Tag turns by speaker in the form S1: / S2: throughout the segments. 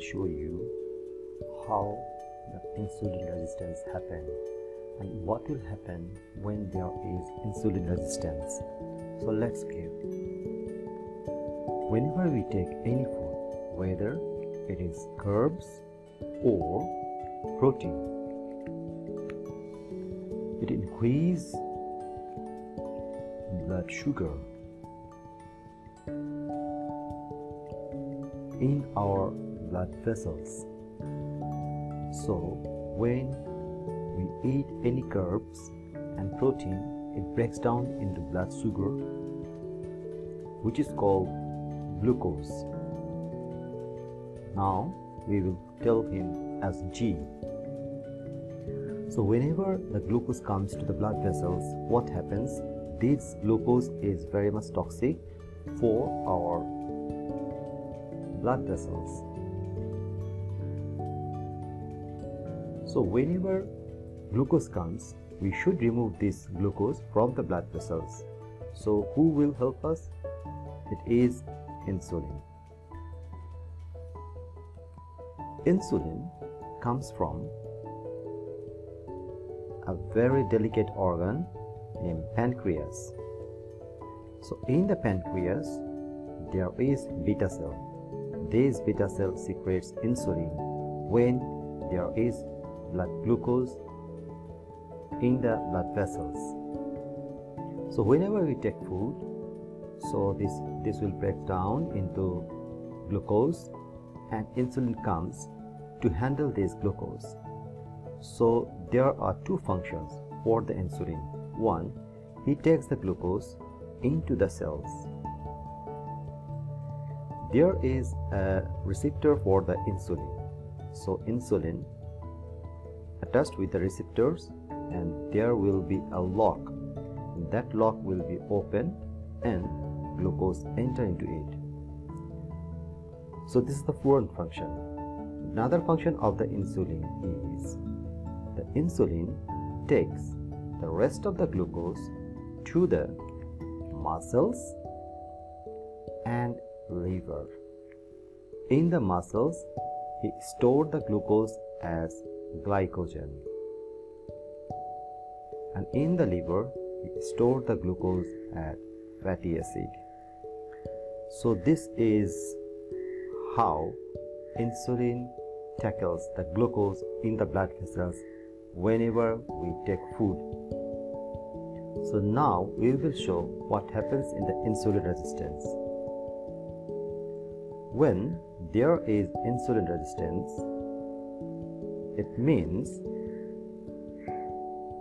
S1: show you how the insulin resistance happen and what will happen when there is insulin resistance. So let's give. Whenever we take any food, whether it is carbs or protein, it increase blood sugar in our blood vessels. So when we eat any carbs and protein, it breaks down into blood sugar, which is called glucose. Now we will tell him as G. So whenever the glucose comes to the blood vessels, what happens? This glucose is very much toxic for our blood vessels. So whenever glucose comes, we should remove this glucose from the blood vessels. So who will help us? It is insulin. Insulin comes from a very delicate organ named pancreas. So in the pancreas there is beta cell. This beta cell secretes insulin when there is blood glucose in the blood vessels. So whenever we take food, so this this will break down into glucose and insulin comes to handle this glucose. So there are two functions for the insulin. One, he takes the glucose into the cells. There is a receptor for the insulin. So insulin attached with the receptors and there will be a lock. That lock will be open and glucose enter into it. So this is the foreign function. Another function of the insulin is the insulin takes the rest of the glucose to the muscles and liver. In the muscles, he stored the glucose as glycogen. And in the liver, he stored the glucose as fatty acid. So this is how insulin tackles the glucose in the blood vessels whenever we take food. So now we will show what happens in the insulin resistance. When there is insulin resistance, it means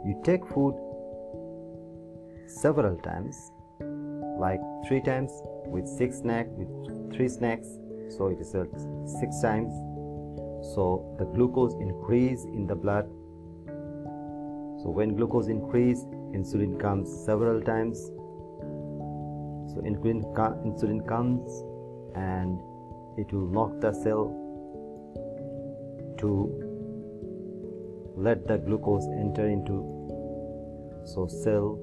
S1: you take food several times like three times with six snacks with three snacks so it is six times. So the glucose increase in the blood. So when glucose increase insulin comes several times. So insulin, insulin comes and it will knock the cell to let the glucose enter into so cell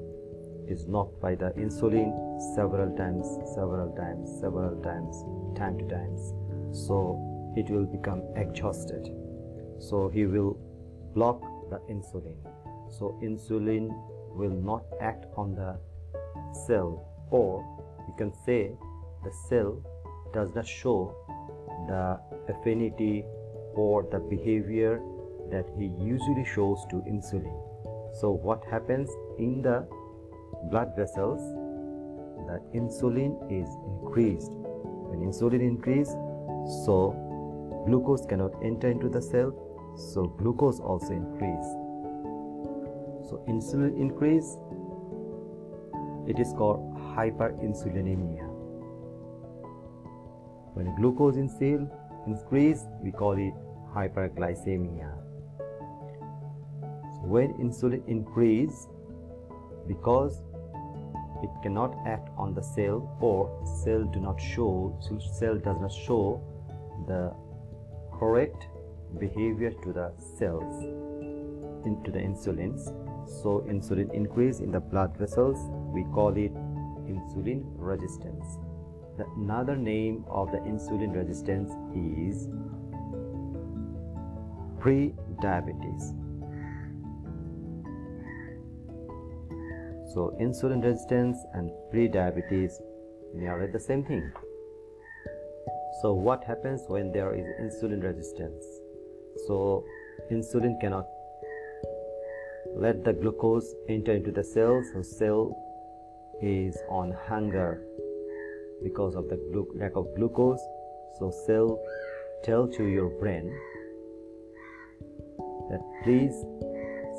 S1: is knocked by the insulin several times several times several times time to times. So it will become exhausted. So he will block the insulin. So insulin will not act on the cell or you can say the cell does not show the affinity or the behavior that he usually shows to insulin. So what happens in the blood vessels? The insulin is increased. When insulin increase so glucose cannot enter into the cell so glucose also increase. So insulin increase it is called hyperinsulinemia. When glucose in cell increase we call it hyperglycemia when insulin increase because it cannot act on the cell or cell do not show cell does not show the correct behavior to the cells into the insulins. So insulin increase in the blood vessels we call it insulin resistance. The another name of the insulin resistance is pre-diabetes so insulin resistance and pre-diabetes. Nearly the same thing. So what happens when there is insulin resistance? So insulin cannot let the glucose enter into the cell so cell is on hunger because of the lack of glucose. So cell tell to your brain that please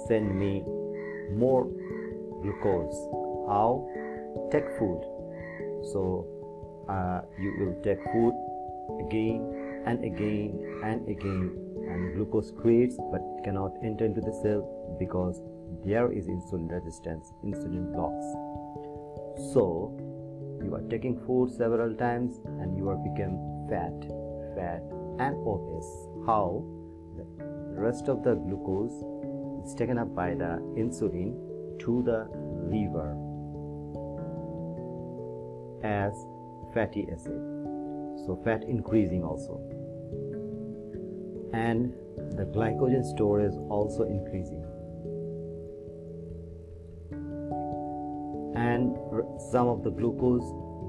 S1: send me more glucose. How? Take food. So uh, you will take food again and again and again. And glucose creates but cannot enter into the cell because there is insulin resistance insulin blocks. So you are taking food several times and you are become fat fat and obese. How? The rest of the glucose is taken up by the insulin to the liver as fatty acid. So fat increasing also. And the glycogen store is also increasing. And some of the glucose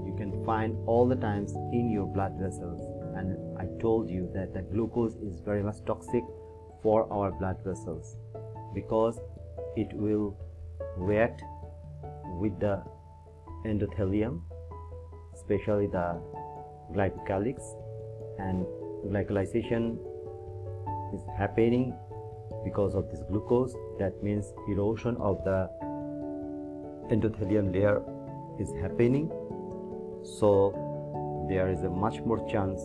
S1: you can find all the times in your blood vessels. And i told you that the glucose is very much toxic for our blood vessels because it will react with the endothelium especially the glycocalyx and glycolization is happening because of this glucose. That means erosion of the endothelium layer is happening. So there is a much more chance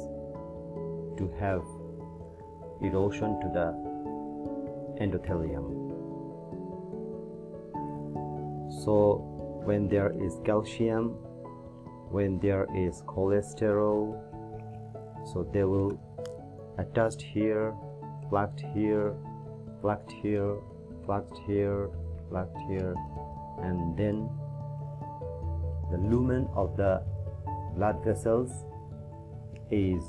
S1: to have erosion to the endothelium so when there is calcium when there is cholesterol so they will attached here plugged here plugged here plugged here plugged here and then the lumen of the blood vessels is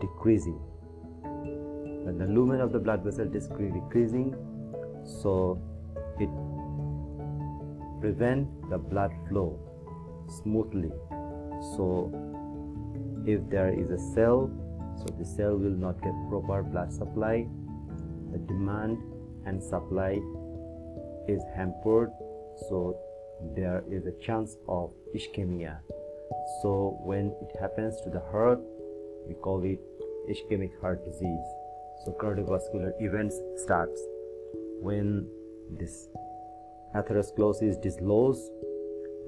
S1: decreasing. When the lumen of the blood vessel is decreasing so prevent the blood flow smoothly. So if there is a cell so the cell will not get proper blood supply. The demand and supply is hampered so there is a chance of ischemia. So when it happens to the heart we call it ischemic heart disease. So cardiovascular events starts when this atherosclerosis dislodges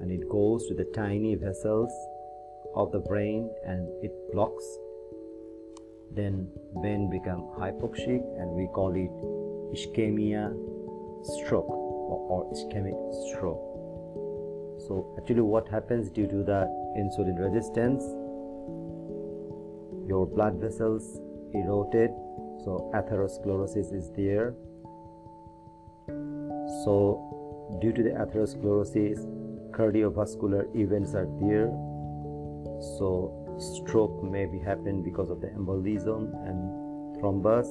S1: and it goes to the tiny vessels of the brain and it blocks. Then vein become hypoxic and we call it ischemia stroke or ischemic stroke. So actually what happens due to the insulin resistance? Your blood vessels eroded so atherosclerosis is there. So due to the atherosclerosis cardiovascular events are there so stroke may be happen because of the embolism and thrombus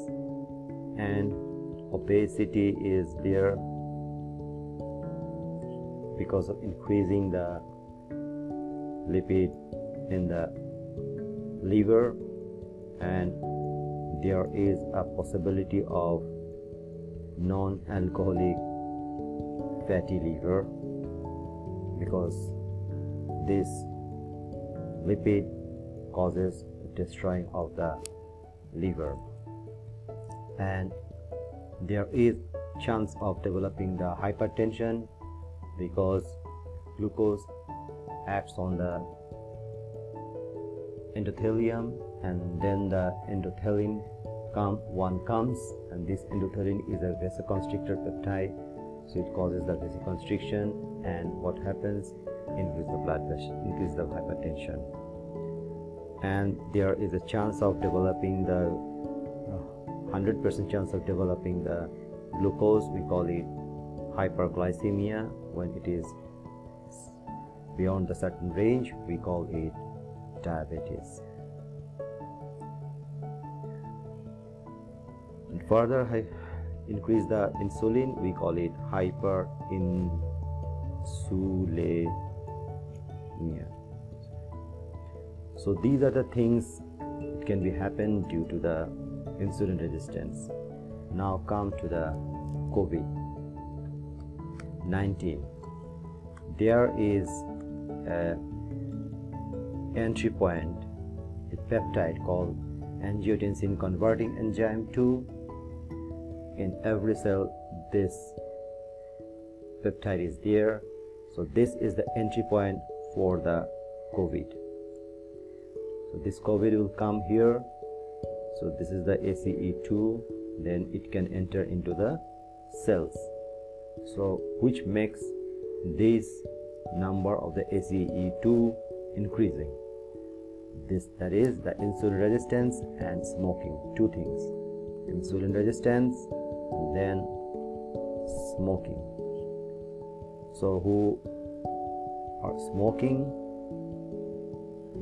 S1: and obesity is there because of increasing the lipid in the liver and there is a possibility of non-alcoholic fatty liver because this lipid causes destroying of the liver. And there is chance of developing the hypertension because glucose acts on the endothelium and then the endothelin come one comes and this endothelin is a vasoconstrictor peptide so it causes the vasoconstriction and what happens? Increase the blood pressure increase the hypertension. And there is a chance of developing the 100% uh, chance of developing the glucose. We call it hyperglycemia. When it is beyond the certain range we call it diabetes. And further increase the insulin we call it hyperinsulinemia. So these are the things it can be happen due to the insulin resistance. Now come to the covid 19 there is a entry point a peptide called angiotensin converting enzyme 2 in every cell this peptide is there. So this is the entry point for the covid. So this covid will come here. So this is the ace2 then it can enter into the cells. So which makes this number of the ace2 increasing. This that is the insulin resistance and smoking. Two things. Insulin resistance then smoking. So who are smoking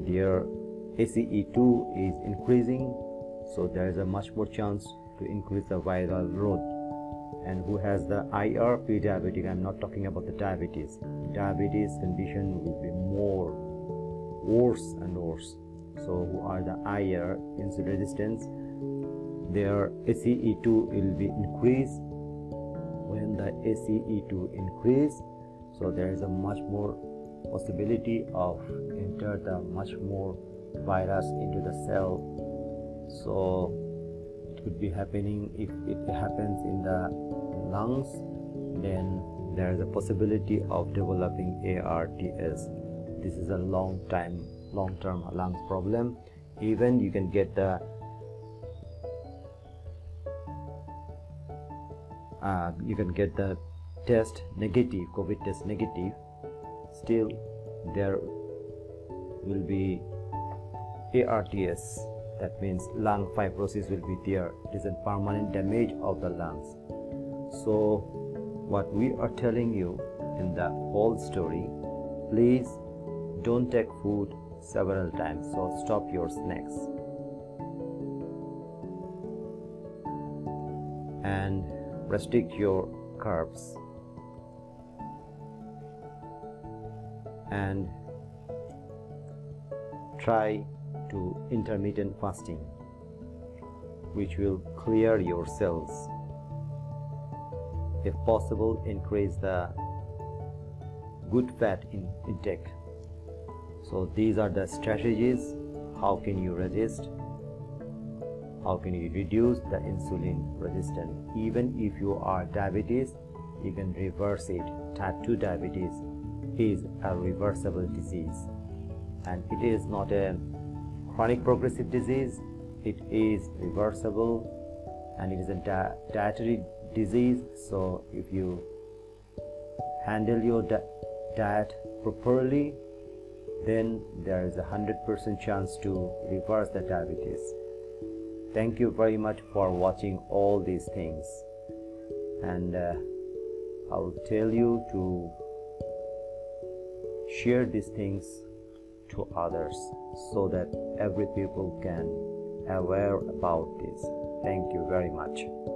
S1: their ace2 is increasing so there is a much more chance to increase the viral load. And who has the IR pre-diabetic I'm not talking about the diabetes. Diabetes condition will be more worse and worse. So who are the IR insulin resistance their ACE2 will be increased. When the ACE2 increase so there is a much more possibility of enter the much more virus into the cell. So it could be happening if it happens in the lungs then there is a possibility of developing ARDS this is a long time long term lung problem. Even you can get the uh, you can get the test negative covid test negative. Still there will be ARDS that means lung fibrosis will be there. It is a permanent damage of the lungs. So what we are telling you in the whole story please don't take food several times. So stop your snacks. And restrict your carbs. And try to intermittent fasting which will clear your cells. If possible increase the good fat in intake. So these are the strategies. How can you resist how can you reduce the insulin resistance? Even if you are diabetes you can reverse it. Type 2 diabetes is a reversible disease. And it is not a chronic progressive disease. It is reversible and it is a di- dietary disease. So if you handle your di- diet properly then there is a 100% chance to reverse the diabetes thank you very much for watching all these things. And uh, i will tell you to share these things to others so that every people can aware about this. Thank you very much